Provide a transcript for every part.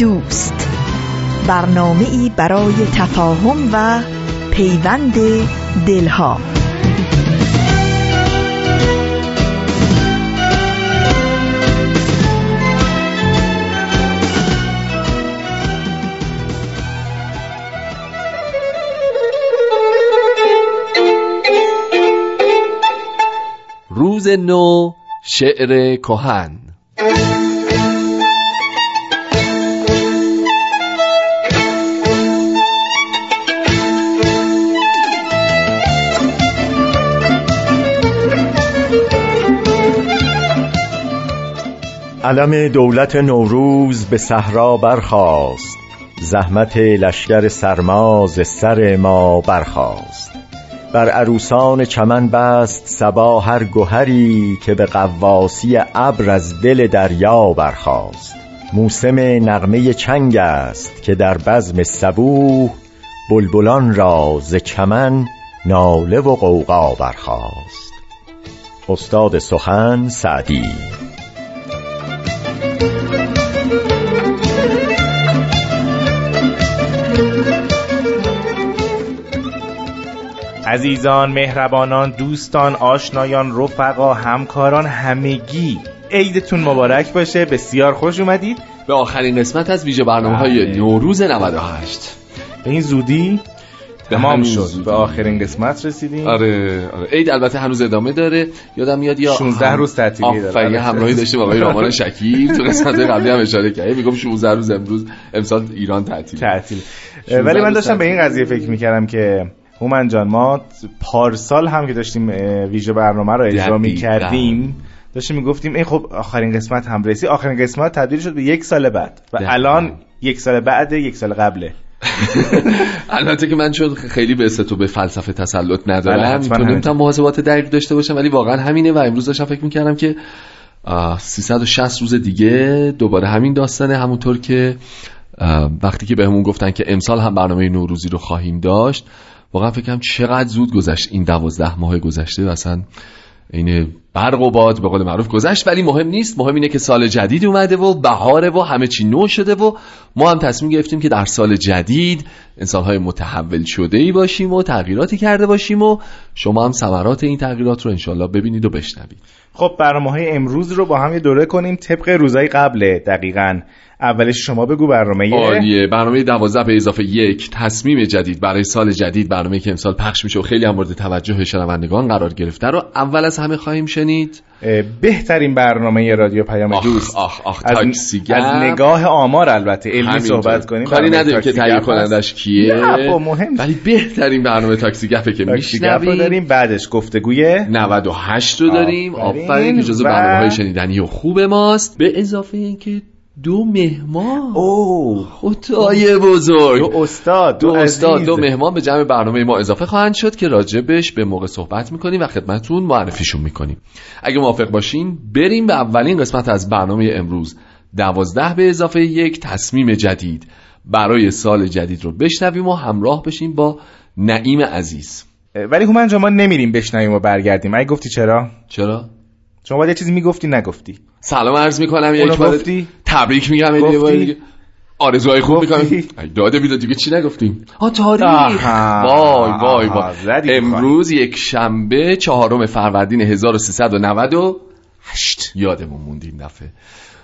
دوست. برنامه ای برای تفاهم و پیوند دلها. روز نو شعر کهن. علم دولت نوروز به صحرا برخاست. زحمت لشکر سرماز سر ما برخاست. بر عروسان چمن بست سبا هر گهری که به قواسی ابر از دل دریا برخاست. موسم نغمه چنگ است که در بزم صبوح بلبلان را ز چمن ناله و غوغا برخاست. استاد سخن سعدی عزیزان مهربانان دوستان آشنایان رفقا همکاران همگی. عیدتون مبارک باشه. بسیار خوش اومدید. به آخرین قسمت از ویژه برنامه های بله. نوروز 98 به این زودی تمام شد. به آخرین قسمت رسیدیم. آره آره. عید البته هنوز ادامه داره. یادم میاد یا 16 روز تعطیلی داره. آفرین همراهی داشته با آقای رامان شکیب تو قسمت قبلی هم اشاره کرد. میگم 16 روز امروز امسال ایران تعطیل تعطیل ولی من داشتم به این قضیه فکر می‌کردم که هومن جان ما پارسال هم که داشتیم ویژه برنامه رو اجرا می کردیم داشتیم می‌گفتیم این خب آخرین قسمت هم رسی آخرین قسمت تبدیل شد به یک سال بعد. و الان یک سال بعد یک سال قبله. البته که من چون خیلی به تو به فلسفه تسلط ندارم بله، نمی‌تونم محاسبات دقیق داشته باشم ولی واقعا همینه و امروز داشتم فکر می‌کردم که 360 روز دیگه دوباره همین داستانه. همونطور که وقتی که بهمون گفتن که امسال هم برنامه نوروزی رو خواهیم داشت واقعا فکرم چقدر زود گذشت این دوازده ماه گذشته و اصلا این برق و باد به قول معروف گذشت ولی مهم نیست. مهم اینه که سال جدید اومده و بهاره و همه چی نو شده و ما هم تصمیم گرفتیم که در سال جدید انسانهای متحول شده ای باشیم و تغییراتی کرده باشیم و شما هم ثمرات این تغییرات رو انشالله ببینید و بشنوید. خب برنامه های امروز رو با هم دوره کنیم. طبق روزای قبله دقیقاً اولش شما بگو برنامه عالیه برنامه 12 به اضافه یک. تصمیم جدید برای سال جدید برنامه که امسال پخش میشه و خیلی هم مورد توجه شنوندگان قرار گرفته رو اول از همه خواهیم شنید. بهترین برنامه رادیو پیام آخ دوست. آخ آخ از, از نگاه آمار البته. علمی صحبت کنیم. کاری نداریم که تهیه کنندش کیه؟ مهم ولی بهترین برنامه تاکسی گپه که میشنویم داریم. بعدش گفتگوی 98 رو داریم. آفرین. جزو برنامه های شنیدنی و خوب ماست. به اضافه اینکه دو مهمان. او. خدای بزرگ. دو استاد دو, استاد دو مهمان به جمع برنامه ما اضافه خواهند شد که راجبش به موقع صحبت می‌کنیم و خدمتتون معرفیشون می‌کنیم. اگه موافق باشین بریم به اولین قسمت از برنامه امروز. دوازده به اضافه یک تصمیم جدید. برای سال جدید رو بشنویم و همراه بشیم با نعیم عزیز. ولی هومن ما نمیریم بشنویم و برگردیم. اگه گفتی چرا؟ چرا؟ شما باید یه چیزی می‌گفتی نگفتی. سلام عرض می‌کنم یک بار تبریک میگم یه آرزوهای خوب می‌کنم. داده بیداد دیگه چی نگفتیم؟ ها تاریخ. وای وای وای. امروز یک شنبه چهارم فروردین 1398 یادمون موند این دفعه.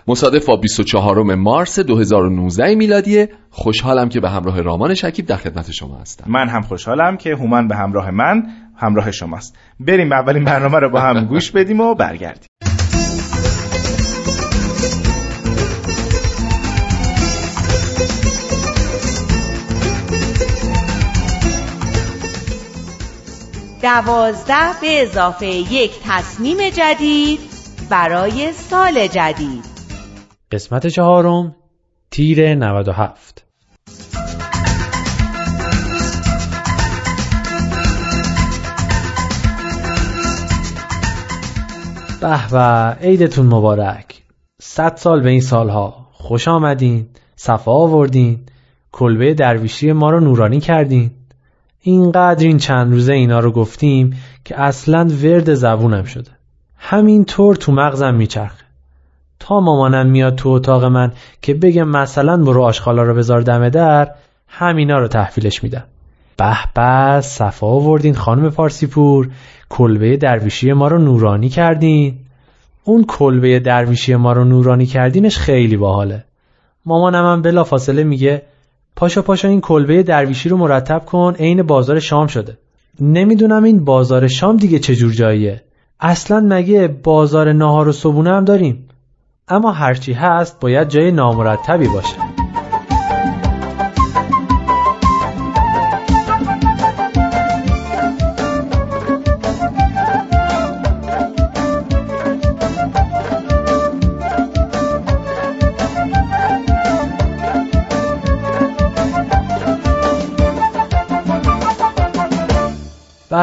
مصادف با 24 مارس 2019 میلادی خوشحالم که به همراه رامان شکیب در خدمت شما هستم. من هم خوشحالم که هومن به همراه من همراه شماست. بریم اولین برنامه رو با هم گوش بدیم و برگردیم. دوازده به اضافه یک تصمیم جدید برای سال جدید. قسمت چهارم تیر 97 به به عیدتون مبارک. صد سال به این سالها. خوش آمدین صفا آوردین کلبه درویشی ما رو نورانی کردین. اینقدر این چند روزه اینا رو گفتیم که اصلا ورد زبونم شده. همین طور تو مغزم میچرخه. تا مامانم میاد تو اتاق من که بگم مثلا برو آشخالا رو بذار دم در همینا رو تحویلش میدم به به صفا آوردین خانم پارسیپور کلبه درویشی ما رو نورانی کردین. اون کلبه درویشی ما رو نورانی کردینش خیلی باحاله. مامانم هم بلا فاصله میگه پاشا پاشا این کلبه درویشی رو مرتب کن عین بازار شام شده. نمی‌دونم این بازار شام دیگه چجور جاییه. اصلا مگه بازار نهار و صبونه هم داریم؟ اما هرچی هست باید جای نامرتبی باشه.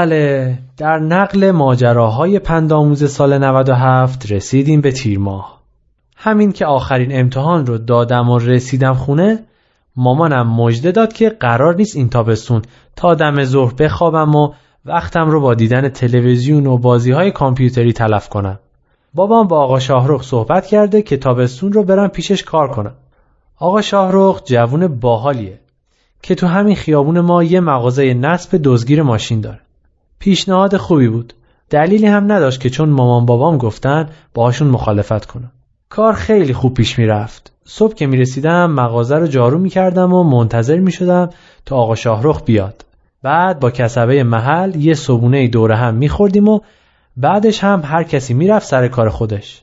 بله در نقل ماجراهای پندآموز سال 97 رسیدیم به تیر ماه. همین که آخرین امتحان رو دادم و رسیدم خونه مامانم مژده داد که قرار نیست این تابستون تا دم ظهر بخوابم و وقتم رو با دیدن تلویزیون و بازی های کامپیوتری تلف کنم. بابام با آقا شاهرخ صحبت کرده که تابستون رو برم پیشش کار کنم. آقا شاهرخ جوون باحالیه که تو همین خیابون ما یه مغازه نصب دزگیر ماشین داره. پیشنهاد خوبی بود. دلیلی هم نداشت که چون مامان بابام گفتن باهاشون مخالفت کنم. کار خیلی خوب پیش می‌رفت. صبح که می‌رسیدم مغازه رو جارو می‌کردم و منتظر می‌شدم تا آقا شاهرخ بیاد. بعد با کسبه محل یه صبونه دوره هم میخوردیم و بعدش هم هر کسی می‌رفت سر کار خودش.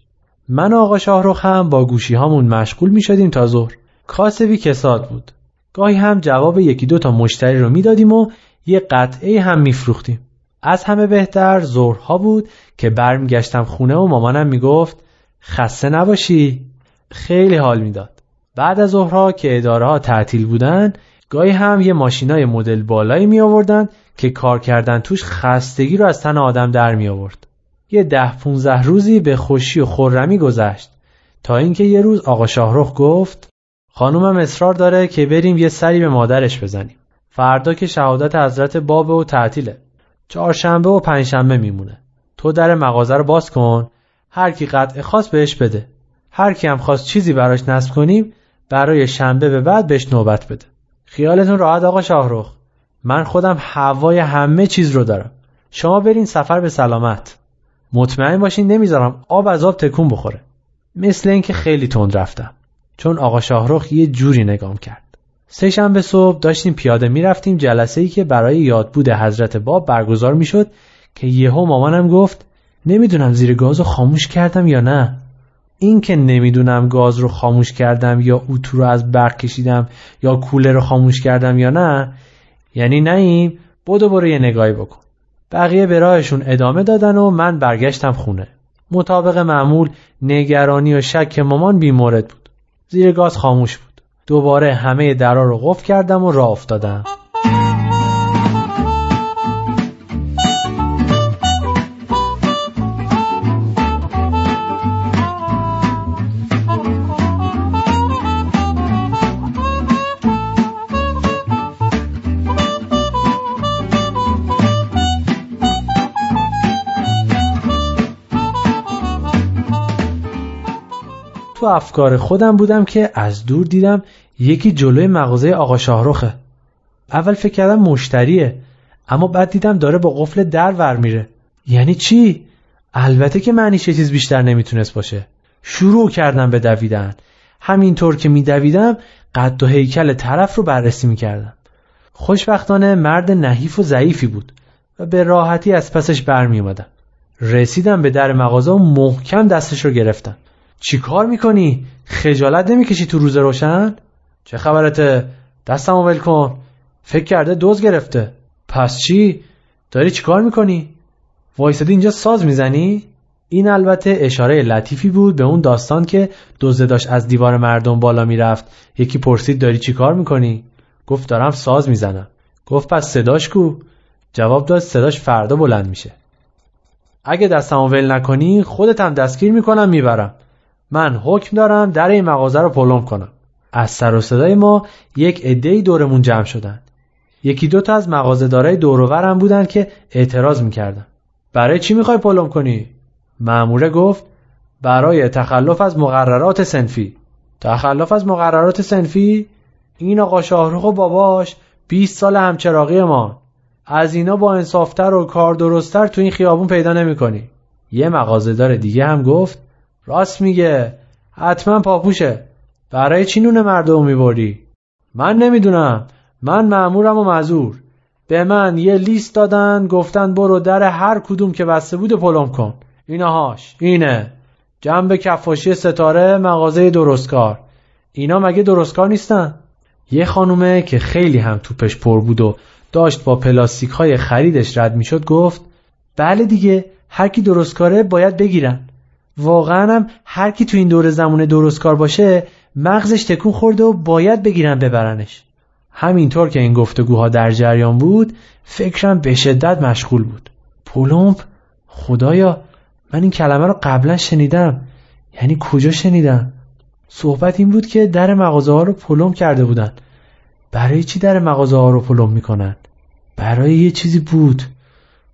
من و آقا شاهرخ هم با گوشی هامون مشغول می‌شدیم تا ظهر. کاسبی کساد بود. گاهی هم جواب یکی دو تا مشتری رو می‌دادیم و یه قطعه هم میفروختیم. از همه بهتر ظهرها بود که برمیگشتم خونه و مامانم می‌گفت خسته نباشی. خیلی حال می‌داد. بعد از ظهرها که اداره ها تعطیل بودن گاهی هم یه ماشینای مدل بالایی می آوردن که کار کردن توش خستگی رو از تن آدم در می آورد. یه ده 15 روزی به خوشی و خورمی گذشت تا اینکه یه روز آقا شاهرخ گفت خانومم اصرار داره که بریم یه سری به مادرش بزنیم. فردا که شهادت حضرت بابه و تعطیله. چهارشنبه و پنجشنبه میمونه. تو در مغازه رو باز کن. هر کی قطع خواست بهش بده. هر کی هم خواست چیزی براش نصب کنیم برای شنبه به بعد بهش نوبت بده. خیالتون راحت آقا شاهرخ. من خودم هوای همه چیز رو دارم. شما برین سفر به سلامت. مطمئن باشین نمی‌ذارم آب از آب تکون بخوره. مثل اینکه خیلی تند رفتم. چون آقا شاهرخ یه جوری نگام کرد. سه شنبه صبح داشتیم پیاده می‌رفتیم جلسه ای که برای یادبود حضرت باب برگزار می‌شد که یهو مامانم گفت نمی‌دونم زیر گاز رو خاموش کردم یا نه. این که نمی‌دونم گاز رو خاموش کردم یا اتو رو از برق کشیدم یا کولر رو خاموش کردم یا نه یعنی نهیم بدو برو یه نگاهی بکن. بقیه به راهشون ادامه دادن و من برگشتم خونه. مطابق معمول نگرانی و شک مامان بیمورد بود. زیر گاز خاموش بود. دوباره همه درا رو قفل کردم و راه افتادم. تو افکار خودم بودم که از دور دیدم یکی جلوی مغازه آقا شاهروخه اول فکر کردم مشتریه اما بعد دیدم داره با قفل در ور میره. یعنی چی؟ البته که معنیش یه چیز بیشتر نمی‌تونست باشه. شروع کردم به دویدن. همینطور که میدویدم قد و هیکل طرف رو بررسی می‌کردم. خوشبختانه مرد نحیف و ضعیفی بود و به راحتی از پسش برمیومدم رسیدم به در مغازه و محکم دستش رو گرفتم. چی کار می‌کنی؟ خجالت نمی‌کشی تو روز روشن؟ چه خبرته؟ دستم ول کن فکر کرده دوز گرفته پس چی؟ داری چی کار می‌کنی؟ وایسادی اینجا ساز می‌زنی؟ این البته اشاره لطیفی بود به اون داستان که دوزه داشت از دیوار مردم بالا می‌رفت یکی پرسید داری چی کار می‌کنی؟ گفت دارم ساز می‌زنم گفت پس صداش کو؟ جواب داد صداش فردا بلند میشه اگه دستمو ول نکنی خودت هم دستگیر می‌کنم می‌برم من حکم دارم در این مغازه رو پلم کنم. از سر و صدای ما یک عدهای دورمون جمع شدن یکی دو تا از مغازه دارای دوروورم بودن که اعتراض می‌کردن. برای چی می‌خوای پلم کنی؟ معموره گفت برای تخلف از مقررات سنفی. تخلف از مقررات سنفی؟ این آقا شاهروخ و باباش 20 سال همچراقی ما. از اینا با انصافتر و کار درستتر تو این خیابون پیدا نمی‌کنی. یه مغازهدار دیگه هم گفت راست میگه. حتما پاپوشه. برای چی نون مردم می‌بری؟ من نمی‌دونم. من معمورم و مزور به من یه لیست دادن گفتن برو در هر کدوم که بسته بود پلم کن. اینهاش اینه. جنب کفاشی ستاره مغازه درستکار. اینا مگه درستکار نیستن؟ یه خانومه که خیلی هم توپش پر بود و داشت با پلاستیک های خریدش رد می‌شد گفت بله دیگه هر کی درستکاره باید بگیرن. واقعا هم هر کی تو این دور زمونه درستکار باشه مغزش تکون خورده و باید بگیرن ببرنش. همینطور که این گفتگوها در جریان بود فکرم به شدت مشغول بود. پولومپ خدایا من این کلمه رو قبلا شنیدم. یعنی کجا شنیدم؟ صحبت این بود که در مغازه ها رو پلم کرده بودن. برای چی در مغازه ها رو پلم می‌کنن؟ برای یه چیزی بود.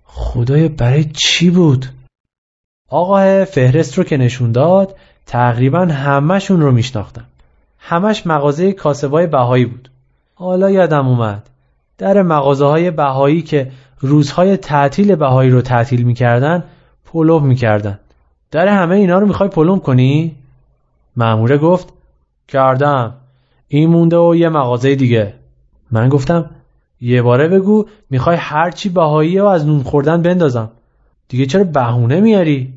خدایا برای چی بود؟ آقا فهرست رو که نشون داد تقریبا همهشون رو میشناختم همش مغازه کاسبای بهایی بود. حالا یادم اومد. در مغازه های بهایی که روزهای تعطیل بهایی رو تعطیل می‌کردن پلوب می‌کردن. در همه اینا رو می‌خوای پلوم کنی؟ معموره گفت کردم. این مونده و یه مغازه دیگه. من گفتم یه باره بگو می‌خوای هرچی بهایی رو از نون خوردن بندازم. دیگه چرا بهونه میاری؟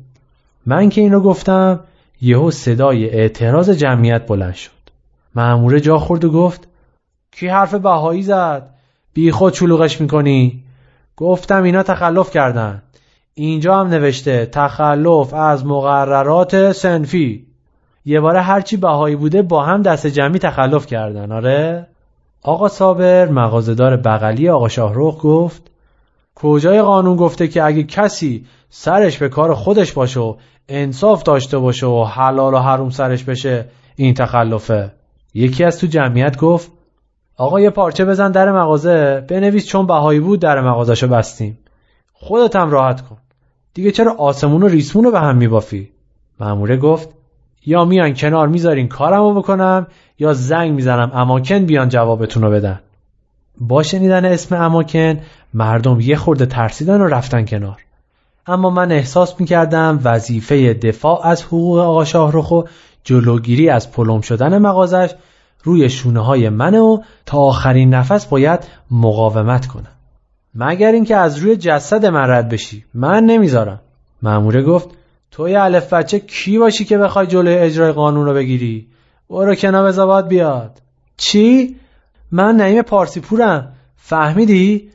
من که این رو گفتم یهو صدای اعتراض جمعیت بلند شد. معموره جا خورد و گفت کی حرف بهایی زد؟ بی خود چلوغش می‌کنی؟ گفتم اینا تخلف کردن. اینجا هم نوشته تخلف از مقررات سنفی. یه باره هرچی بهایی بوده با هم دست جمعی تخلف کردن آره؟ آقا صابر مغازدار بغلی آقا شاهروخ گفت کجای قانون گفته که اگه کسی سرش به کار خودش باشه و انصاف داشته باشه و حلال و حروم سرش بشه این تخلفه. یکی از تو جمعیت گفت آقا یه پارچه بزن در مغازه بنویس چون بهایی بود در مغازشو بستیم. خودت هم راحت کن. دیگه چرا آسمون و ریسمون رو به هم میبافی؟ ماموره گفت یا میان کنار می‌ذارین کارمو بکنم یا زنگ می‌زنم اماکن بیان جوابتون رو بدن. با شنیدن اسم اماکن مردم یه خورده ترسیدن و رفتن کنار. اما من احساس می‌کردم وظیفه دفاع از حقوق آقا شاهرخ و جلوگیری از پلم شدن مغازش روی شونه های منه و تا آخرین نفس باید مقاومت کنم. مگر اینکه از روی جسد من رد بشی؟ من نمی‌ذارم. ماموره گفت توی الف بچه کی باشی که بخوای جلوی اجرای قانون رو بگیری؟ برو کنار بزاباد بیاد. چی؟ من نعیم پارسی پورم. فهمیدی؟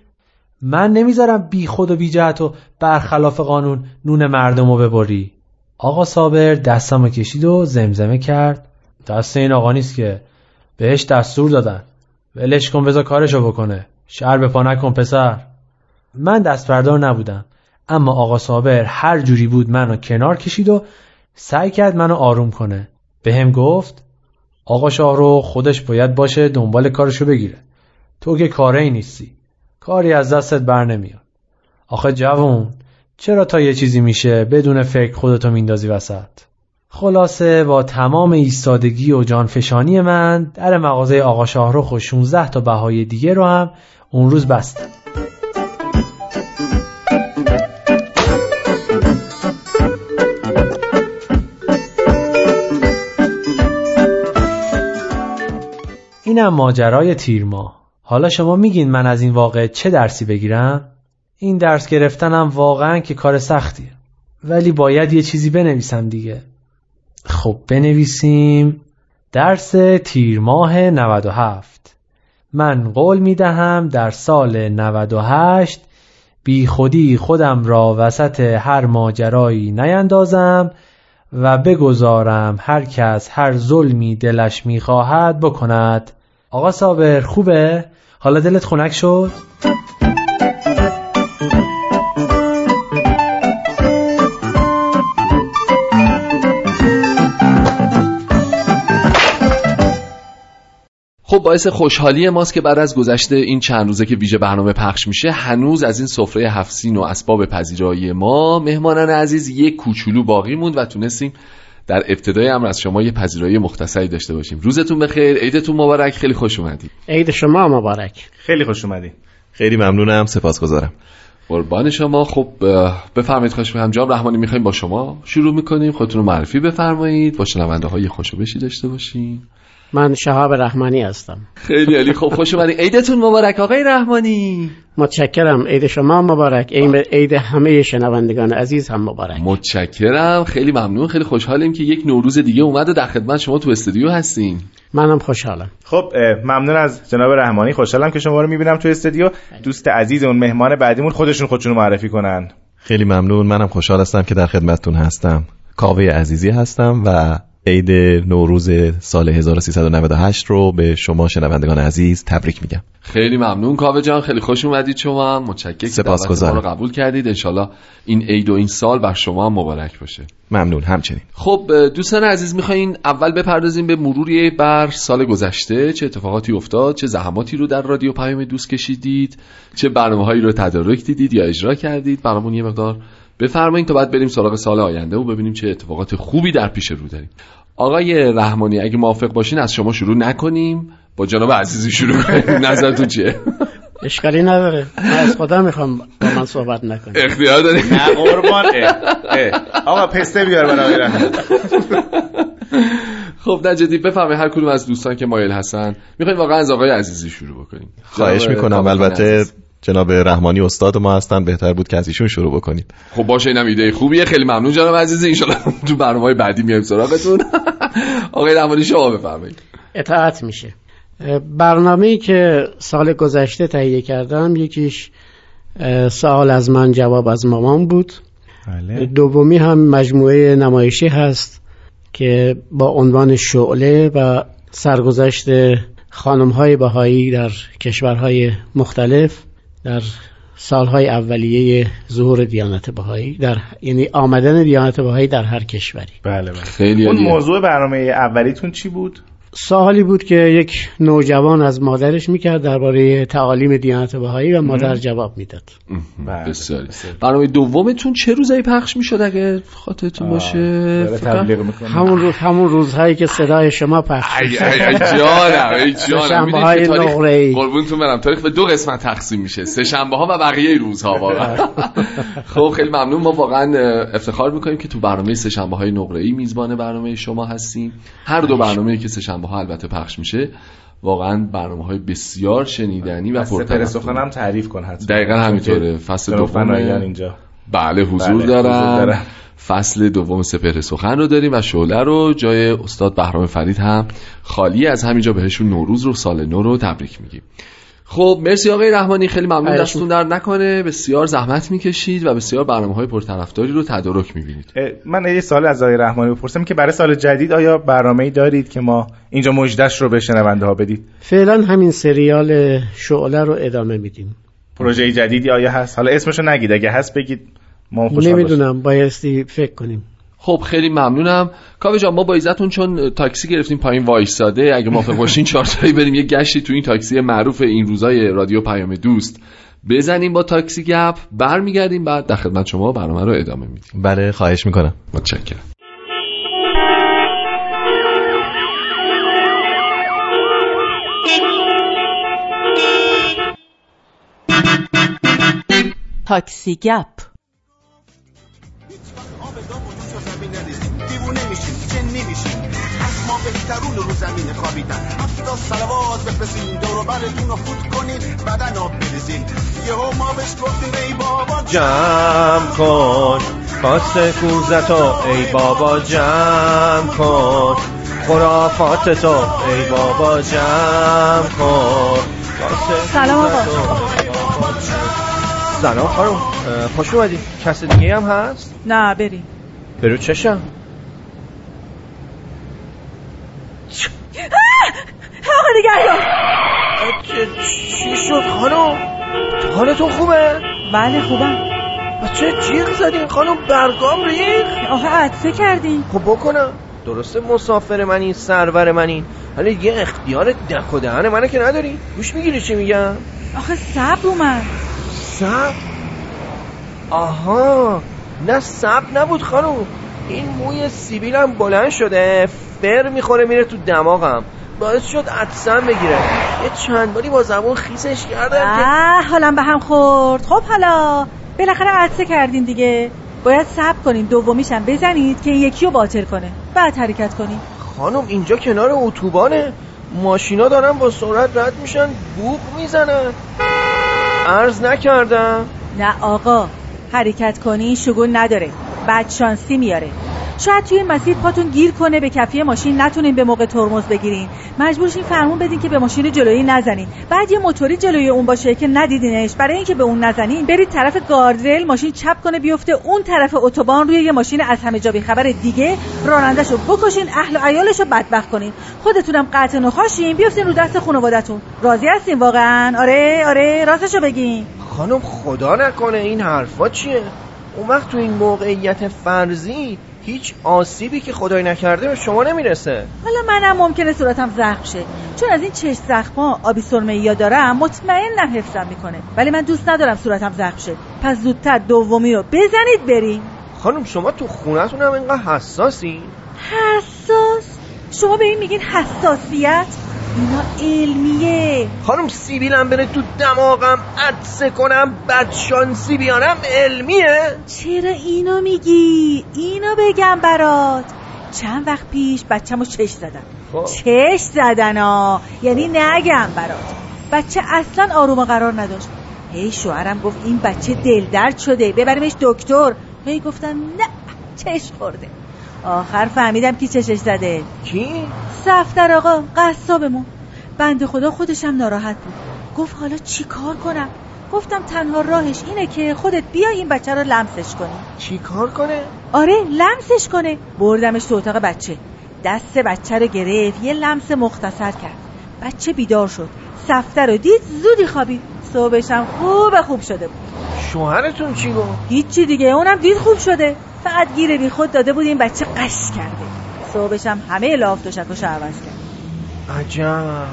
من نمی‌ذارم بی خود و بی جهت و برخلاف قانون نون مردم رو ببری. آقا صابر دستمو کشید و زمزمه کرد. دست این آقا نیست که. بهش دستور دادن. ولش کن بذار کارشو بکنه. شر به پا نکن پسر. من دست بردار نبودم. اما آقا صابر هر جوری بود منو کنار کشید و سعی کرد منو آروم کنه. به هم گفت آقا شاهرو خودش باید باشه دنبال کارشو بگیره. تو که کاره ای نیستی. کاری از دستت بر نمیاد. آخه جوون چرا تا یه چیزی میشه بدون فکر خودتو میندازی وسط؟ خلاصه با تمام ایستادگی و جانفشانی من در مغازه آقا شاهرخ و 16 تا بهای دیگه رو هم اون روز بستم. اینم ماجرای تیر حالا شما میگین من از این واقع چه درسی بگیرم؟ این درس گرفتنم واقعا که کار سختیه. ولی باید یه چیزی بنویسم دیگه. خب بنویسیم. درس تیر ماه 97 من قول می دهم در سال 98 بی خودی خودم را وسط هر ماجرایی نیندازم و بگذارم هر کس هر ظلمی دلش می‌خواهد بکند. آقا صابر خوبه؟ حالا دلت خنک شد؟ خب باعث خوشحالی ماست که بعد از گذشته این چند روزه که ویژه برنامه پخش میشه هنوز از این سفره هفسین و اسباب پذیرایی ما مهمانان عزیز یک کوچولو باقی موند و تونستیم در ابتدای امر از شما یه پذیرایی مختصری داشته باشیم. روزتون بخیر عیدتون مبارک. خیلی خوش اومدید عید شما مبارک. خیلی خوش اومدید خیلی ممنونم سپاسگزارم. قربان شما. خب بفرمایید خوش همجام رحمانی می‌خوایم با شما شروع می‌کنیم. خودتون رو معرفی بفرمایید. با شنونده های خوشو بشی داشته باشین. من شهاب رحمانی هستم. خیلی عالی. خب خوش اومدید عیدتون مبارک آقای رحمانی. متشکرم. عید شما مبارک. عید همه شنوندگان عزیز هم مبارک. متشکرم. خیلی ممنون. خیلی خوشحالیم که یک نوروز دیگه اومد و در خدمت شما تو استودیو هستین منم خوشحالم. خب ممنون از جناب رحمانی. خوشحالم که شما رو می‌بینم تو استودیو. دوست عزیزمون مهمان بعدیمون خودشون خودشون معرفی کنن. خیلی ممنون. منم خوشحال هستم که در خدمتتون هستم. کاوه عزیزی هستم و عید نوروز سال 1398 رو به شما شنوندگان عزیز تبریک میگم. خیلی ممنون کاوه جان خیلی خوش اومدید شما متشکرم. سپاسگزارم. رو قبول کردید. انشالله این عید و این سال بر شما مبارک باشه. ممنون همچنین. خب دوستان عزیز می‌خواین اول بپردازیم به مروری بر سال گذشته. چه اتفاقاتی افتاد؟ چه زحماتی رو در رادیو پیام دوست کشیدید؟ چه برنامه هایی رو تدارک دیدید یا اجرا کردید؟ برامون یه مقدار بفرمایید تا بعد بریم سراغ سال آینده و ببینیم چه اتفاقات خوبی در پیش رو داریم. آقای رحمانی اگه موافق باشین از شما شروع نکنیم. با جناب عزیزی شروع کنیم. نظرتون چیه؟ اشکالی نداره. من از خدا می‌خوام با من صحبت نکنیم اختیار داری نه قربان. آقا پسته بیار برای خب نجدی بفهمه هر کدوم از دوستان که مایل هستن. می‌خوایم واقعا از آقای عزیزی شروع بکنیم. خواهش می‌کنم. البته جناب رحمانی استاد ما هستن بهتر بود که از ایشون شروع بکنیم. خب باشه اینم ایده خوبیه. خیلی ممنون جناب عزیز. ان تو برنامه‌های بعدی میایم سراغتون. آقای رحمانی شما بفرمایید. اطاعت میشه. برنامه‌ای که سال گذشته تهیه کردم یکیش سوال از من جواب از مامان بود. بله. دومی هم مجموعه نمایشی هست که با عنوان شعله و سرگذشت خانم های بهایی در کشورهای مختلف در سالهای اولیه ظهور دیانت بهایی در یعنی آمدن دیانت بهایی در هر کشوری. بله بله. خیلی اون موضوع برنامه اولیتون چی بود؟ سوالی بود که یک نوجوان از مادرش می‌کرد درباره تعالیم دیانت بهایی و مادر جواب می‌داد. بله، بسیاری برنامه دومتون چه روزایی پخش می‌شد اگه خاطرتون باشه؟ همون روز همون روزهایی که صدای شما پخش ای ای جانم ای جانم. های نقره قربونتون برم. تاریخ به دو قسمت تقسیم میشه. سه شنبه ها و بقیه روزها واقعا. خب خیلی ممنون. ما واقعا افتخار می‌کنیم که تو برنامه سه شنبه های نقره ای میزبان برنامه شما هستیم. هر دو برنامه که سه شنبه ها البته پخش میشه. واقعا برنامه های بسیار شنیدنی و سخن هم تعریف کن حتما. دقیقا همینطوره. فصل دوم اینجا. بله حضور بله، دارن. فصل دوم سپهر سخن رو داریم و شعله رو جای استاد بهرام فرید هم خالی از همینجا بهشون نوروز رو سال نو رو تبریک میگیم. خب مرسی آقای رحمانی خیلی ممنون دستتون در نکنه. بسیار زحمت می‌کشید و بسیار برنامه های پرطرفداری رو تدارک می‌بینید. من یه سال از آقای رحمانی بپرسم که برای سال جدید آیا برنامه ای دارید که ما اینجا مجدش رو به شنونده ها بدید؟ فعلا همین سریال شعله رو ادامه میدیم. پروژه جدیدی آیا هست؟ حالا اسمشو نگید اگه هست بگید. ما نمی‌دونم بایستی فکر کنیم. خب خیلی ممنونم. کاوه جان ما با ایزتون چون تاکسی گرفتیم پایین وایساده اگه موافق باشین چهارتایی بریم یه گشتی تو این تاکسی معروف این روزای رادیو پیام دوست. بزنیم با تاکسی گپ برمیگردیم بعد در خدمت شما برنامه رو ادامه میدیم. بله خواهش می‌کنم. متشکرم. تاکسی گپ. بهترون رو زمین خوابیدن. هفتا سلوات بفرستین دورو برتون رو فوت کنین بدن آب بریزین. یهو ما بهش گفتیم ای بابا جمع کن خاص کوزتو ای بابا جمع کن. خرافات تو ای بابا جمع کن. سلام آقا. سلام خانم خوش اومدی. کس دیگه هم هست؟ نه بریم. برو چشم آقا نگهدار. چی شد خانم؟ حالتون خوبه؟ بله خوبم. بچه جیغ زدین خانم؟ برگام ریخ آخه عطسه کردین؟ خب بکنم. درسته مسافر منی سرور منی. ولی یه اختیار دک و دهن منه که نداری. گوش می‌گیری چی میگم؟ آخه سب اومد. سب؟ آها. نه سب نبود خانم. این موی سیبیلم بلند شده فر می‌خوره میره تو دماغم. باعث شد عدسم بگیره. یه چند باری با زبون خیسش کردم که حالا به هم خورد. خب حالا بالاخره عدسه کردین دیگه. باید صبر کنین دومیشم بزنید که یکی رو باطل کنه. بعد حرکت کنین. خانم اینجا کنار اتوبانه. ماشینا دارن با سرعت رد میشن بوق می‌زنن. عرض نکردم. نه آقا حرکت کنی شگون نداره. بعد شانسی میاره. شاید توی مسیر پاتون گیر کنه به کفی ماشین نتونین به موقع ترمز بگیرین. مجبورشین فرمون بدین که به ماشین جلویی نزنین. بعد یه موتوری جلوی اون باشه که ندیدینش. برای اینکه به اون نزنین برید طرف گاردریل ماشین چپ کنه بیفته اون طرف اتوبان روی یه ماشین از همه جا خبر دیگه. رانندهشو بکشین اهل و عیالشو بدبخت کنین. خودتونم قطع نخاشین بیفتین رو دست خانوادتون راضی هستین واقعا؟ آره آره راستشو بگین. خانم خدا نکنه این حرفا چیه؟ اون وقت تو این موقعیت فرضی هیچ آسیبی که خدای نکرده به شما نمی‌رسه. حالا منم ممکنه صورتم زخم شه. چون از این چشم زخما آبی سرمه یا دارم مطمئنم حفظم می‌کنه. ولی من دوست ندارم صورتم زخم شه. پس زودتر دومی رو بزنید بریم. خانم شما تو خونتون هم اینقدر حساسی؟ حساس؟ شما به این میگین حساسیت؟ اینا علمیه خانم سیبیلم بره تو دماغم عدسه کنم بدشانسی بیارم علمیه. چرا اینو میگی؟ اینو بگم برات. چند وقت پیش بچه‌مو چش زدن خب. چش زدن ها. یعنی نگم برات. بچه اصلا آروم قرار نداشت. هی شوهرم گفت این بچه دلدرد شده. ببریمش دکتر. هی گفتم نه چش خورده. آخر فهمیدم کی چشش زده. کی؟ سفتر آقا قصابمون. بند خدا خودشم ناراحت بود. گفت حالا چی کار کنم؟ گفتم تنها راهش اینه که خودت بیا این بچه رو لمسش کنی. چی کار کنه؟ آره لمسش کنه. بردمش تو اتاق بچه. دست بچه رو گرفت یه لمس مختصر کرد. بچه بیدار شد. سفتر رو دید زودی خوابید. صبحشم خوب خوب شده بود. شوهرتون چی گفت؟ هیچی دیگه اونم دید خوب شده. فقط گیر بی خود داده بود این بچه قش کرده صبحش هم همه لاف و شکوش عوض کرد عجب.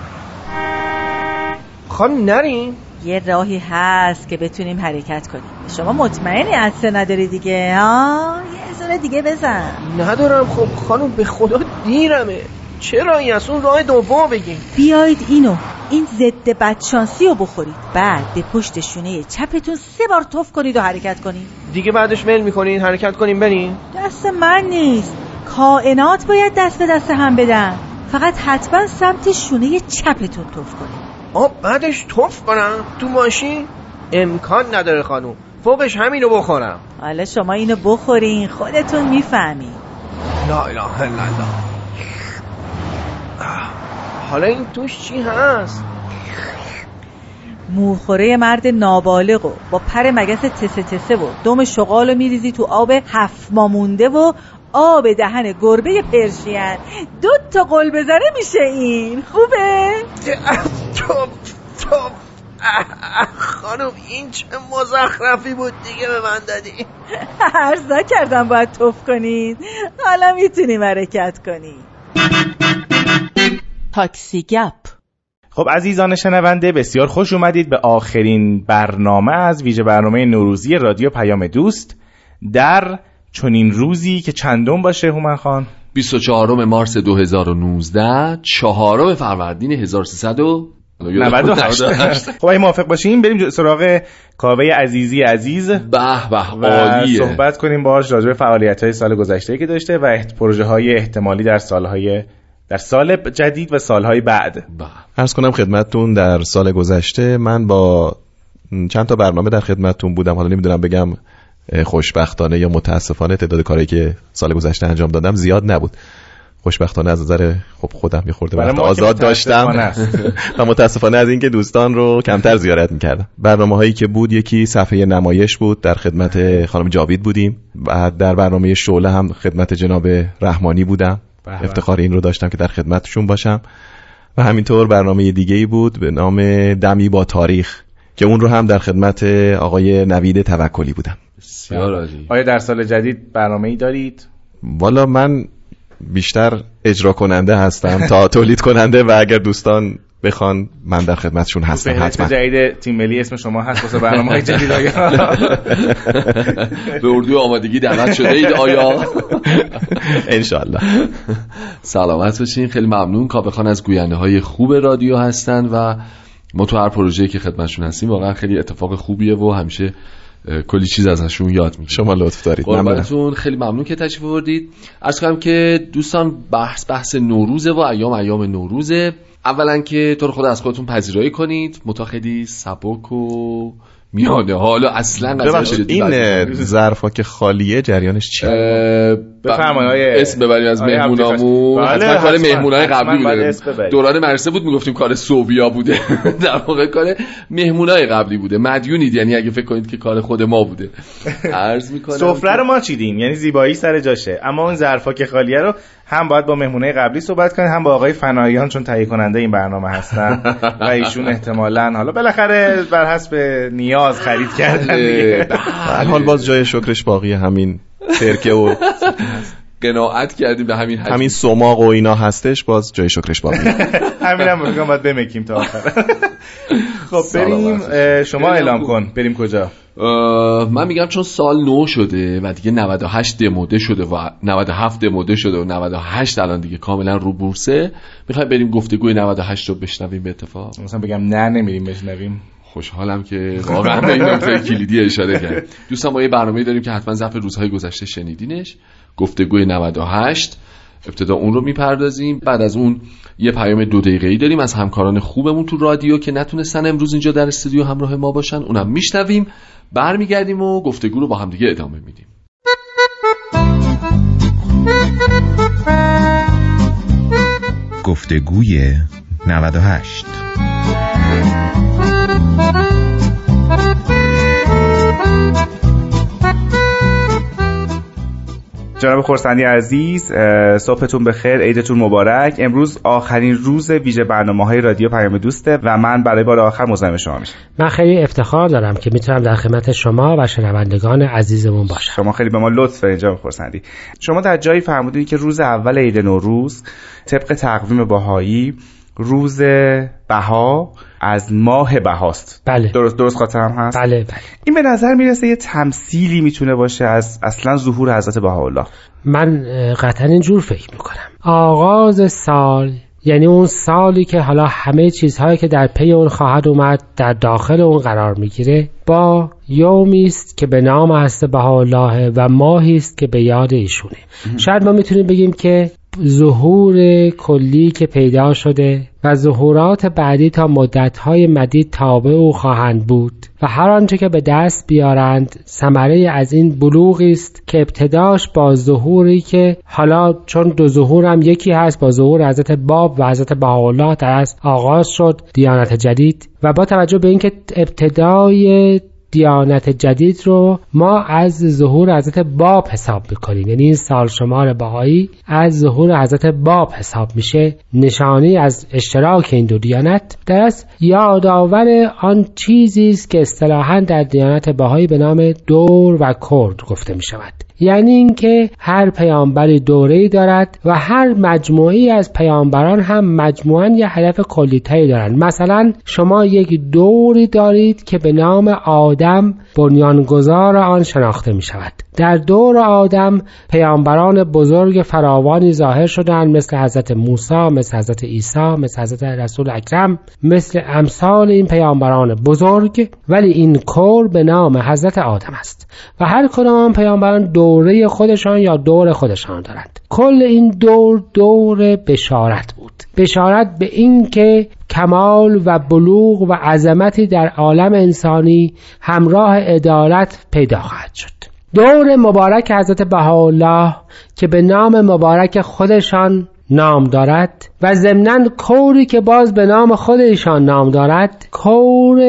خانم نریم یه راهی هست که بتونیم حرکت کنیم. شما مطمئنی عدسه نداری دیگه ها؟ یه زونه دیگه بزن. ندارم خب خانم به خدا دیرمه. چرا این از اون راه دوم بگیم؟ بیاید اینو این ضد بدشانسی رو بخورید. بعد به پشت شونه چپتون سه بار توف کنید و حرکت کنید. دیگه بعدش میل می‌کنید حرکت کنیم بریم دست من نیست. کائنات باید دست به دست هم بدن. فقط حتما سمت شونه چپتون توف کنید. آب بعدش توف کنم. تو ماشین امکان نداره خانوم. فوقش همینو بخورم. حالا شما اینو بخورین خودتون می‌فهمین لا اله الا الله. حالا این توش چی هست؟ موخوره مرد نابالغ و با پر مگس تسه تسه و دم شغال میریزی تو آب هفت مامونده و آب دهن گربه پرشین. دو تا قل بزنه میشه این. خوبه؟ خانم این چه مزخرفی بود دیگه به من دادی. عرض کردم باید توف کنید. حالا می‌تونیم حرکت کنید تاکسی گپ. خب عزیزان شنونده بسیار خوش اومدید به آخرین برنامه از ویژه برنامه نوروزی رادیو پیام دوست در چنین روزی که چندم باشه هومن خان؟ 24 مارس 2019 چهارم فروردین 1300 98 خب اگه موافق باشیم بریم سراغ کاوه عزیزی عزیز به به عالیه. صحبت کنیم باهاش راجع به فعالیت های سال گذشته که داشته و پروژه های احتمالی در سالهای در سال جدید و سالهای بعد. ارز کنم خدمتتون در سال گذشته من با چند تا برنامه در خدمتتون بودم. حالا نمی‌دونم بگم خوشبختانه یا متاسفانه تعداد کاری که سال گذشته انجام دادم زیاد نبود. خوشبختانه از نظر خب خودم یه خورده وقت آزاد داشتم. و متاسفانه از اینکه دوستان رو کمتر زیارت می‌کردم. برنامه هایی که بود یکی صفحه نمایش بود. در خدمت خانم جاوید بودیم. و در برنامه شعله هم خدمت جناب رحمانی بودم. افتخار این رو داشتم که در خدمتشون باشم. و همینطور برنامه دیگه ای بود به نام دمی با تاریخ که اون رو هم در خدمت آقای نوید توکلی بودم. بسیار عالی. آیا در سال جدید برنامه ای دارید؟ والا من بیشتر اجرا کننده هستم تا تولید کننده و اگر دوستان بخوان من در خدمتشون هستم حتما. جدید تیم ملی اسم شما هست واسه برنامه های جدید به اردو آمادگی دعوت شده اید آیا؟ انشالله سلامت باشین خیلی ممنون. کابخان از گوینده های خوب رادیو هستند و ما تو هر پروژه‌ای که خدمتشون هستیم واقعا خیلی اتفاق خوبیه و همیشه کلی چیز ازشون یاد می‌گیریم. شما لطف دارید. قربانتون. خیلی ممنون که تشریف آوردید. عرض کنم که دوستان بحث بحث نوروزه و ایام ایام نوروزه. اولا که تو رو خود از خودتون پذیرایی کنید. متأخدی سبک و میانه. حالا اصلا این ظرفا که خالیه جریانش چیه بفرمایید اسم ببریم از مهمونامون. بله حتما کار مهمونای قبلی بوده. دوران مرسه بود می‌گفتیم کار سوبیا بوده. در واقع کار مهمونای قبلی بوده. مدیونید یعنی اگه فکر کنید که کار خود ما بوده. عرض می‌کنم سفره رو ما چیدیم؟ یعنی زیبایی سر جاشه. اما اون ظرفا که خالیه رو هم باید با مهمونه قبلی صحبت کنید هم با آقای فناییان چون تهیه کننده این برنامه هستن و ایشون احتمالا حالا بالاخره بر حسب نیاز خرید کردن حال باز جای شکرش باقی همین سرکه و قناعت کردیم به همین همین سماق و اینا هستش باز جای شکرش باقی همین هم میگم باید بمکیم تا آخر. خب بریم شما اعلام کن بریم کجا؟ من میگم چون سال نو شده و دیگه 98 دموده شده و 97 دموده شده و 98 الان دیگه کاملا رو بورسه می‌خوایم بریم گفتگوی 98 رو بشنویم به اتفاق. مثلا بگم نه نمیریم بشنویم. خوشحالم که واقعا به این نکته کلیدی اشاره کرد دوستان ما یه برنامه داریم که حتما ظرف روزهای گذشته شنیدینش. گفتگوی 98 ابتدا اون رو می‌پردازیم. بعد از اون یه پیام دو دقیقه ای داریم از همکاران خوبمون تو رادیو که نتونستن امروز اینجا در استودیو همراه ما باشن. اونم میشنویم. برمیگردیم و گفتگو رو با هم دیگه ادامه میدیم. گفتگوی 98 جناب خورسندی عزیز صبحتون بخیر عیدتون مبارک. امروز آخرین روز ویژه برنامه های رادیو پیام دوسته و من برای بار آخر مزاحم شما میشم. من خیلی افتخار دارم که می‌تونم در خدمت شما و شنوندگان عزیزمون باشم. شما خیلی به ما لطف دارید جناب خورسندی. شما در جایی فرمودید که روز اول عید نوروز طبق تقویم باهایی روز بها از ماه بهاست. بله. درست درست خاطرم هست؟ بله بله. این به نظر می‌رسه یه تمثیلی می‌تونه باشه از اصلا ظهور حضرت بهاءالله. من قطعا اینجور فکر می‌کنم. آغاز سال یعنی اون سالی که حالا همه چیزهایی که در پی اون خواهد اومد در داخل اون قرار می‌گیره با یومی است که به نام هست بهاءالله و ماهی است که به یاد ایشونه. شاید ما می‌تونیم بگیم که ظهور کلی که پیدا شده و ظهورات بعدی تا مدتهای مدید تابع او خواهند بود و هر آنچه که به دست بیارند ثمره از این بلوغی است که ابتداش با ظهوری که حالا چون دو ظهور هم یکی هست با ظهور حضرت باب و حضرت بهاءالله در از آغاز شد دیانت جدید و با توجه به اینکه ابتدای دیانت جدید رو ما از ظهور حضرت باب حساب می‌کنیم. یعنی این سال شمار باهایی از ظهور حضرت باب حساب میشه. نشانی از اشتراک این دو دیانت در یادآور آن چیزی است که اصطلاحا در دیانت باهایی به نام دور و کرد گفته می شود یعنی اینکه هر پیامبری دوره دارد و هر مجموعی از پیامبران هم مجموعا یه هدف کلیتری دارند. مثلا شما یک دوری دارید که به نام آدم بنیانگذار آن شناخته می شود در دور آدم پیامبران بزرگ فراوانی ظاهر شدند مثل حضرت موسی مثل حضرت عیسی مثل حضرت رسول اکرم مثل امثال این پیامبران بزرگ ولی این کور به نام حضرت آدم است. و هر کدام پیامبران دوره خودشان یا دور خودشان دارند کل این دور دور بشارت بود. بشارت به اینکه کمال و بلوغ و عظمتی در عالم انسانی همراه عدالت پیدا خواهد شد. دور مبارک حضرت بهاءالله که به نام مبارک خودشان نام دارد و ضمنا کوری که باز به نام خود ایشان نام دارد کور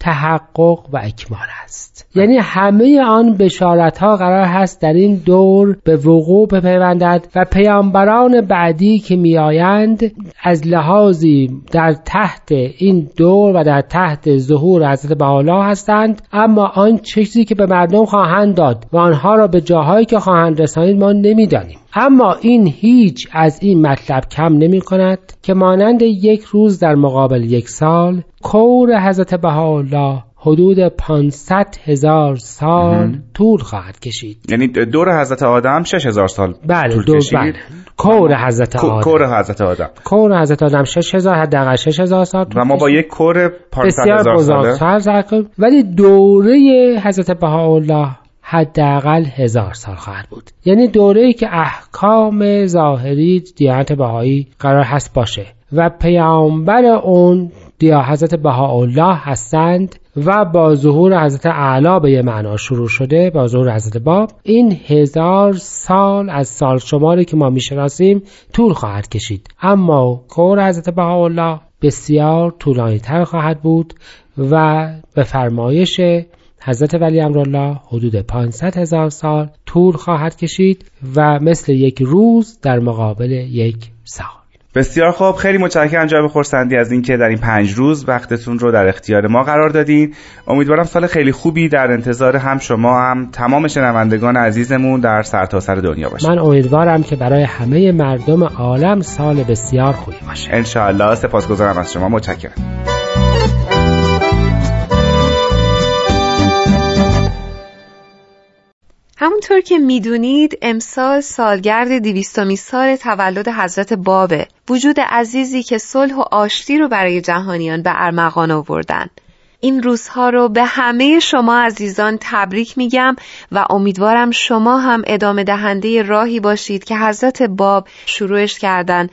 تحقق و اکمال است. یعنی همه آن بشارت ها قرار هست در این دور به وقوع بپیوندد و پیامبران بعدی که میآیند از لحاظی در تحت این دور و در تحت ظهور حضرت بحالا هستند اما آن چیزی که به مردم خواهند داد و آنها را به جاهایی که خواهند رسانید ما نمی‌دانیم. اما این هیچ از این مطلب کم نمی کند که مانند یک روز در مقابل یک سال کور حضرت بهاءالله حدود 500 هزار سال طول خواهد کشید. یعنی دور حضرت آدم 6000 سال بله طول دور کشید. بله. کور حضرت آدم. کور حضرت آدم. کور حضرت آدم 6000 حداقل 6000 سال و ما با یک کور 500 بسیار هزار سال ولی دوره حضرت بهاءالله حداقل هزار سال خواهد بود. یعنی دوره ای که احکام ظاهری دیانت بهایی قرار هست باشه و پیامبر اون دیا حضرت بهاءالله هستند و با ظهور حضرت اعلی به یه معنا شروع شده با ظهور حضرت باب این هزار سال از سال شماری که ما می‌شناسیم طول خواهد کشید. اما کور حضرت بهاءالله بسیار طولانی تر خواهد بود و به فرمایش حضرت ولی امرالله حدود 500 هزار سال طول خواهد کشید و مثل یک روز در مقابل یک سال. بسیار خوب. خیلی متشکرم جناب خورسندی از اینکه در این پنج روز وقتتون رو در اختیار ما قرار دادین. امیدوارم سال خیلی خوبی در انتظار هم شما هم تمام شنوندگان عزیزمون در سرتاسر سر دنیا باشه. من امیدوارم که برای همه مردم عالم سال بسیار خوبی باشه. انشاءالله. سپاسگزارم از شما. متشکرم. همونطور که می‌دونید امسال سالگرد دیویستومی سال تولد حضرت بابه وجود عزیزی که صلح و آشتی رو برای جهانیان به ارمغان آوردن. این روزها رو به همه شما عزیزان تبریک میگم و امیدوارم شما هم ادامه دهنده راهی باشید که حضرت باب شروعش کردن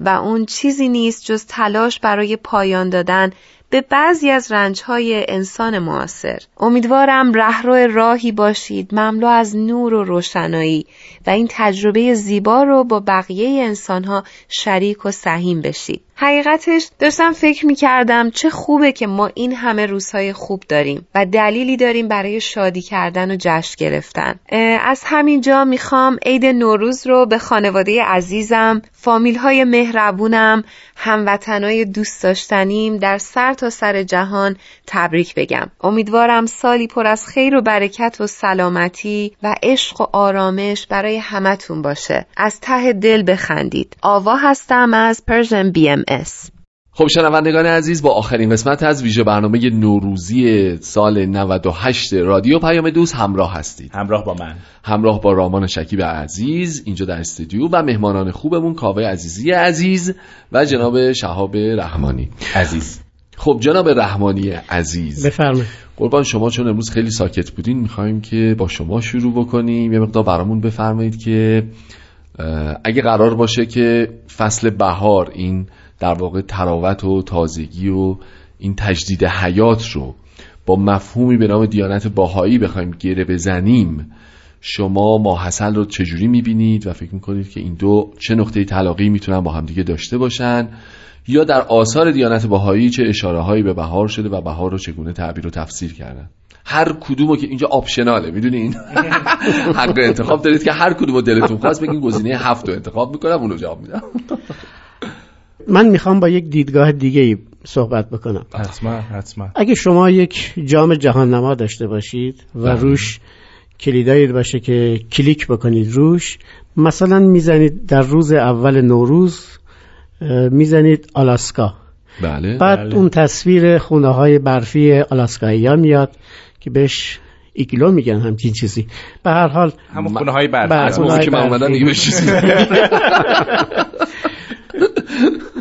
و اون چیزی نیست جز تلاش برای پایان دادن به بعضی از رنجهای انسان معاصر. امیدوارم رهرو راهی باشید مملو از نور و روشنایی و این تجربه زیبا رو با بقیه انسانها شریک و سهیم بشید. حقیقتش داشتم فکر می کردم چه خوبه که ما این همه روزهای خوب داریم و دلیلی داریم برای شادی کردن و جشن گرفتن. از همینجا می‌خوام عید نوروز رو به خانواده عزیزم فامیل های مهربونم هموطنای دوست داشتنیم در سر تا سر جهان تبریک بگم. امیدوارم سالی پر از خیر و برکت و سلامتی و عشق و آرامش برای همتون باشه. از ته دل بخندید. آوا هستم از Persian BMS. خب شنوندگان عزیز با آخرین قسمت از ویژه برنامه نوروزی سال 98 رادیو پیام دوست همراه هستید. همراه با من. همراه با رامان شکیب عزیز اینجا در استودیو و مهمانان خوبمون کاوه عزیزی عزیز و جناب شهاب رحمانی. عزیز. خب جناب رحمانی عزیز. بفرمایید. قربان شما چون امروز خیلی ساکت بودین می‌خوایم که با شما شروع بکنیم. یه مقدار برامون بفرمایید که اگه قرار باشه که فصل بهار این در واقع تراوت و تازگی و این تجدید حیات رو با مفهومی به نام دیانت باهایی بخوایم گره بزنیم شما ماحصل رو چجوری می‌بینید و فکر می‌کنید که این دو چه نقطه تلاقی می‌تونن با همدیگه داشته باشن؟ یا در آثار دیانت باهایی چه اشاره هایی به بهار شده و بهار رو چگونه تعبیر و تفسیر کردن؟ هر کدومو که اینجا آپشناله می‌دونین؟ حق انتخاب دارید که هر کدومو دلتون خواست بگین گزینه هفت رو انتخاب می‌کنم اونو جواب میدم. من می‌خوام با یک دیدگاه دیگه صحبت بکنم. حتما حتما. اگه شما یک جام جهان نما داشته باشید و روش کلیدایی باشه که کلیک بکنید روش مثلا می‌زنید در روز اول نوروز می‌زنید آلاسکا. بله. بعد بله. اون تصویر خونه های برفی آلاسکایی ها میاد که بهش ایگلو میگن همچین چیزی. به هر حال همون خونه های برفی. بله، از موقع که من اومدم دیگه بهش چیزی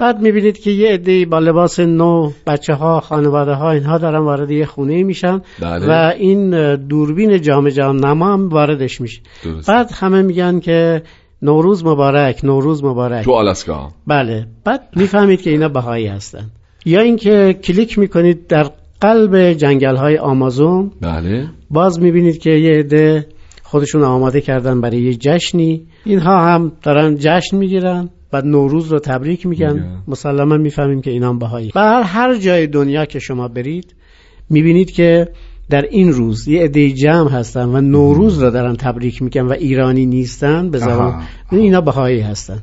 بعد می‌بینید که یه عده با لباس نو بچه ها خانواده ها اینها دارن وارد یه خونه میشن بله. و این دوربین جام جام نما هم واردش میشه. درست. بعد همه میگن که نوروز مبارک نوروز مبارک. تو آلاسکا. بله. بعد می‌فهمید که اینا بهایی هستن. یا اینکه کلیک می‌کنید در قلب جنگل های آمازون. بله. باز می‌بینید که یه عده خودشون آماده کردن برای یه جشنی. اینها هم دارن جشن می‌گیرن. بعد نوروز رو تبریک میگن. مسلما می‌فهمیم که اینام بهایی. و هر هر جای دنیا که شما برید می‌بینید که در این روز یه عده جمع هستن و نوروز رو دارن تبریک میگن و ایرانی نیستن به زبان. اینا بهایی هستن.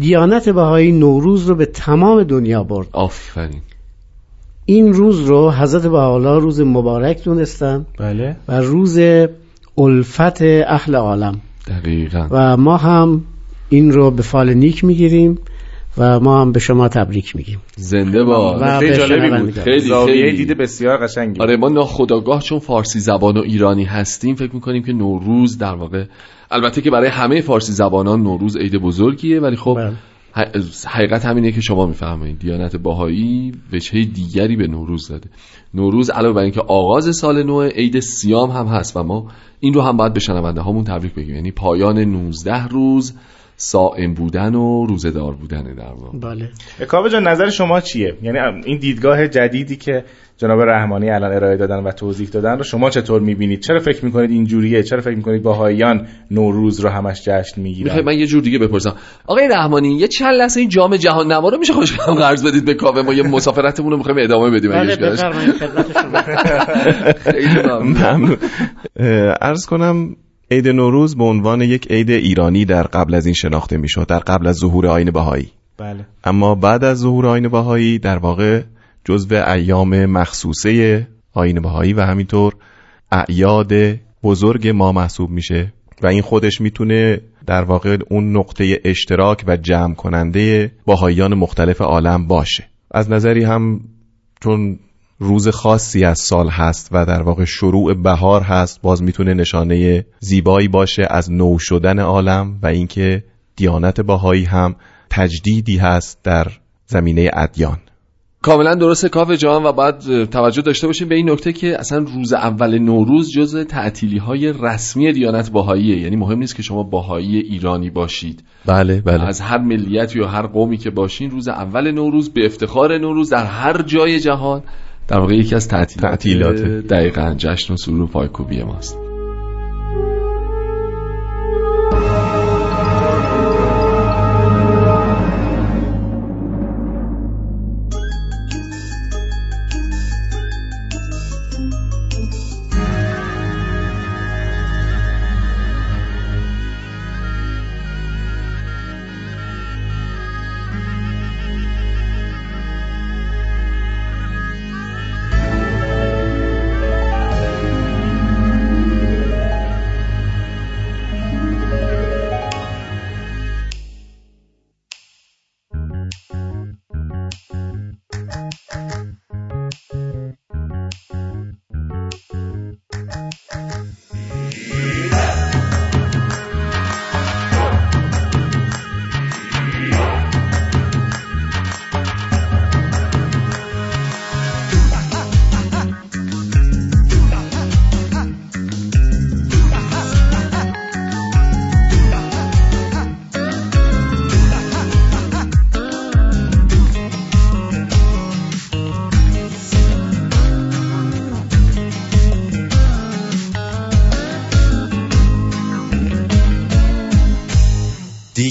دیانت بهایی نوروز رو به تمام دنیا برد. آفرین. این روز رو حضرت بهاءالله روز مبارک دونستن بله. و روز الفت اهل عالم. دقیقا. و ما هم این رو به فال نیک می‌گیریم و ما هم به شما تبریک میگیم. زنده با. خیلی جالبی بود. خیلی زاویه دیده بسیار قشنگی. آره ما ناخداگاه چون فارسی زبان و ایرانی هستیم فکر می‌کنیم که نوروز در واقع البته که برای همه فارسی زبانان نوروز عید بزرگیه ولی خب بله. حقیقت همینه که شما می‌فهمید دیانت باهایی وجهه دیگری به نوروز داده. نوروز علاوه بر اینکه آغاز سال نو عید سیام هم هست و ما این رو هم باید به شنونده هامون تبریک بگیم. یعنی پایان 19 روز سائم بودن و روزدار بودن در واقع. بله. کاوه جان نظر شما چیه؟ یعنی این دیدگاه جدیدی که جناب رحمانی الان ارائه دادن و توضیح دادن رو شما چطور می‌بینید؟ چرا فکر می‌کنید اینجوریه چرا فکر می‌کنید باهایان نوروز رو همش جشن می‌گیرن؟ من یه جور دیگه بپرسم. آقای رحمانی یه چند لحظه این جام جهان نما رو میشه خوش هم قرض بدید به کاوه؟ ما یه مسافرتمون رو می‌خوایم ادامه بدیم بله بفرمایید خدمت شما. عرض کنم عید نوروز به عنوان یک عید ایرانی در قبل از این شناخته می‌شد در قبل از ظهور آین بهایی بله. اما بعد از ظهور آین بهایی در واقع جزو ایام مخصوصه آین بهایی و همینطور اعیاد بزرگ ما محسوب میشه و این خودش می‌تونه در واقع اون نقطه اشتراک و جمع کننده باهایان مختلف عالم باشه از نظری هم چون روز خاصی از سال هست و در واقع شروع بهار هست باز می‌تونه نشانه زیبایی باشه از نو شدن عالم و اینکه دیانت باهایی هم تجدیدی هست در زمینه ادیان. کاملا درسته کاف جان و بعد توجه داشته باشیم به این نکته که اصلا روز اول نوروز جز تعطیلی های رسمی دیانت باهاییه یعنی مهم نیست که شما باهایی ایرانی باشید. بله بله. از هر ملیت یا هر قومی که باشین روز اول نوروز به افتخار نوروز در هر جای جهان در واقع یکی از تعطیلات. دقیقا جشن و سرور پایکوبی ماست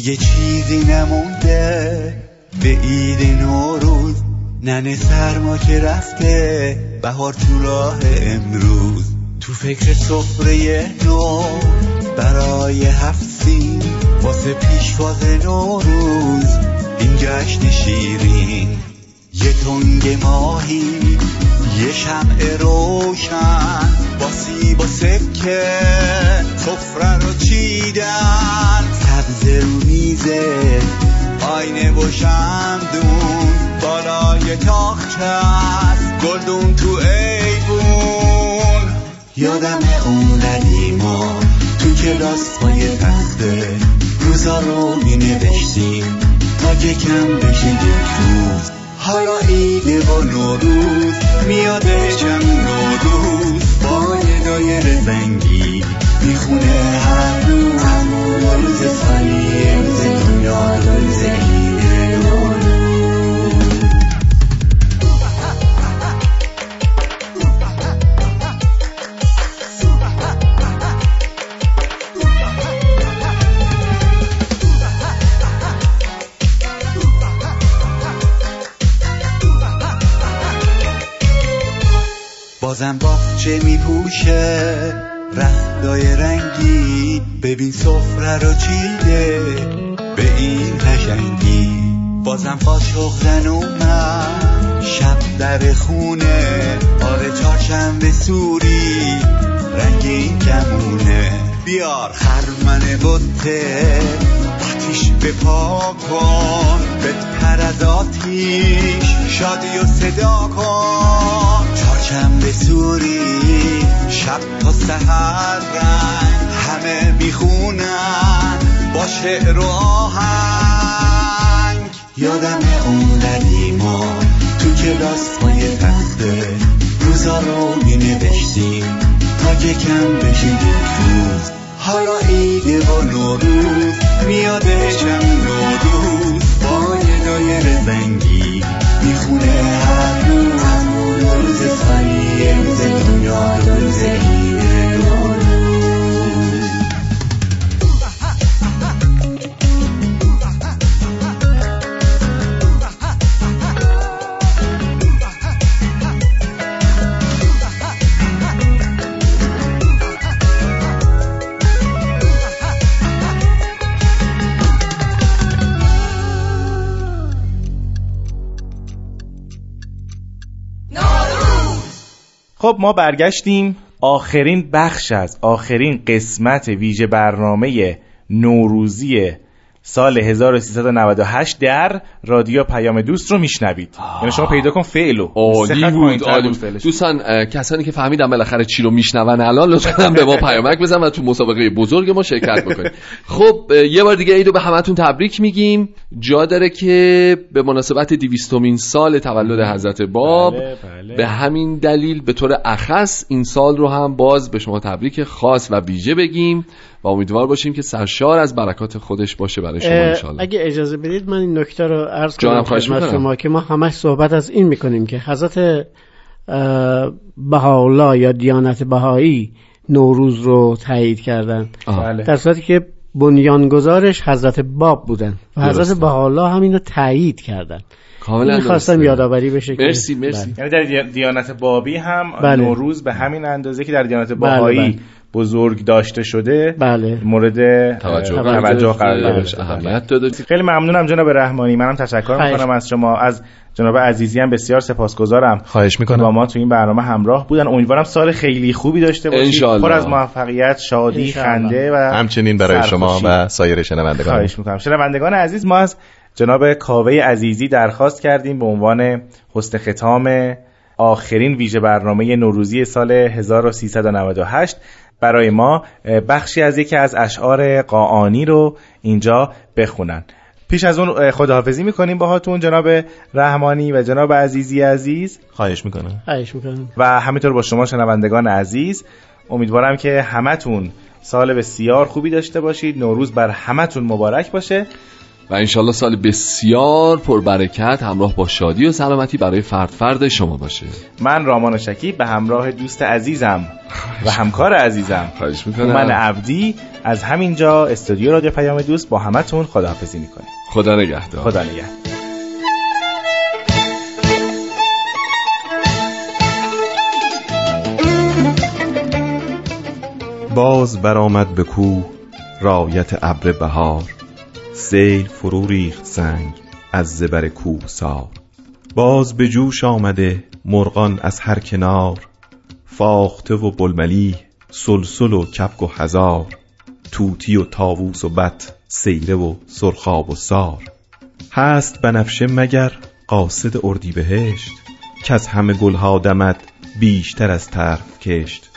دیگه چیزی نمونده. به عید نوروز ننه سرما که رفته. بهار تو راه امروز. تو فکر سفره نو برای هفت سین واسه پیشواز نوروز. این جشن شیرین. یه تنگ ماهی یه شمع روشن. با سیب و سکه سفره رو چیدن. میزه آینه و شمدون بالای تاخچه است. گلدون تو ایبون یادم اون قدیما تو کلاس پای تخته روزا رو می نوشتیم تا که کم بشه یک روز. حالا ایده و نوروز. میاده چم نوروز. با یه دایر زنگی می‌خونه هر بازم باغچه میپوشه؟ رختای رنگی ببین سفره رو چیده به این قشنگی بازم قاشق زن اومد شب در خونه. آره چهارشنبه سوری رنگین کمونه. بیار خرمن بطه آتیش پا کن بپر از آتیش شادی و صدا کن. چهارشنبه سوری شب تا سهر رنگ همه می‌خونن با شعر و آهنگ. یادم اون قدیما تو کلاس پای تخته روزا رو می نوشتیم تا یکم بشیم روز حالا ایده و نوروز میادشم نوروز. با یه دایر زنگی می‌خونه هر روز روز سالی روز دنیا روز ما برگشتیم. آخرین بخش از آخرین قسمت ویژه برنامه نوروزی سال 1398 در رادیو پیام دوست رو میشنوید. یعنی شما پیدا کن فعلو. عالی بود دوستان کسانی که فهمیدن بالاخره چی رو میشنون الان لطفا به ما پیامک بزن و تو مسابقه بزرگ ما شرکت بکنید. خب یه بار دیگه عیدو به همتون تبریک میگیم. جا داره که به مناسبت دیویستومین سال تولد حضرت باب بله، بله. به همین دلیل به طور اخص این سال رو هم باز به شما تبریک خاص و ویژه بگیم. و امیدوار باشیم که سرشار از برکات خودش باشه برای شما انشالله اگه اجازه بدید من این نکته رو عرض کنم خدمت شما که ما همش صحبت از این می‌کنیم که حضرت بهاءالله یا دیانت بهایی نوروز رو تایید کردن. بله. در صورتی که بنیانگذارش حضرت باب بودن و حضرت بهاءالله همین رو تایید کردن. کاملا خواستم یادآوری بشه مرسی مرسی. بله. یعنی در دیانت بابی هم بله. نوروز به همین اندازه که در دیانت بله، بهایی بزرگ داشته شده بله. مورد توجه, توجه قرار داشته اهمیت داده. خیلی ممنونم جناب رحمانی. منم تشکر می‌کنم از شما. از جناب عزیزی هم بسیار سپاسگزارم. خواهش می‌کنم. با ما تو این برنامه همراه بودن. امیدوارم سال خیلی خوبی داشته باشید. پر از موفقیت شادی خنده و همچنین برای شما و سایر شنوندگان. خواهش می‌کنم. شنوندگان عزیز ما از جناب کاوه عزیزی درخواست کردیم به عنوان حسن ختام آخرین ویژه برنامه نوروزی سال 1398 برای ما بخشی از یکی از اشعار قاعانی رو اینجا بخونن. پیش از اون خداحافظی می‌کنیم باهاتون جناب رحمانی و جناب عزیزی عزیز. خواهش می‌کنم. خواهش می‌کنم. و همینطور با شما شنوندگان عزیز امیدوارم که همتون سال بسیار خوبی داشته باشید. نوروز بر همتون مبارک باشه. و انشالله سال بسیار پربرکت همراه با شادی و سلامتی برای فرد فرد شما باشه. من رامان شکیب به همراه دوست عزیزم و همکار عزیزم. خواهش می‌کنم. من عبدی از همینجا استودیو رادیو پیام دوست با همتون خداحافظی می‌کنیم. خدا نگهدار. خدا نگهدار. باز برآمد به کوه رایت ابر بهار. سیل فرو ریخت سنگ از زبر کوه سار باز به جوش آمده مرغان از هر کنار. فاخته و بلملی سلسل و کپک و هزار. توتی و تاووس و بت سیره و سرخاب و سار. هست بنفشه مگر قاصد اردی بهشت که از همه گلها دمد بیشتر از طرف کشت.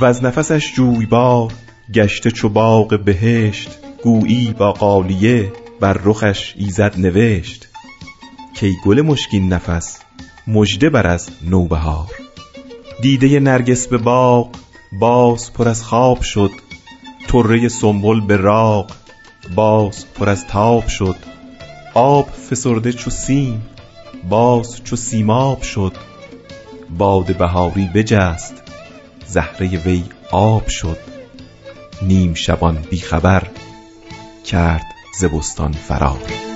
و از نفسش جویبار گشته چو باغ بهشت گویی با قالیه بر رخش ایزد نوشت کی گل مشکین نفس مژده بر از نوبهار. دیده نرگس به باغ باز پر از خواب شد طره سنبل به راغ باز پر از تاب شد آب فسرده چو سیم باز چو سیماب شد باد بهاری بجست زهره وی آب شد نیم شبان بیخبر کرد زبستان فرار.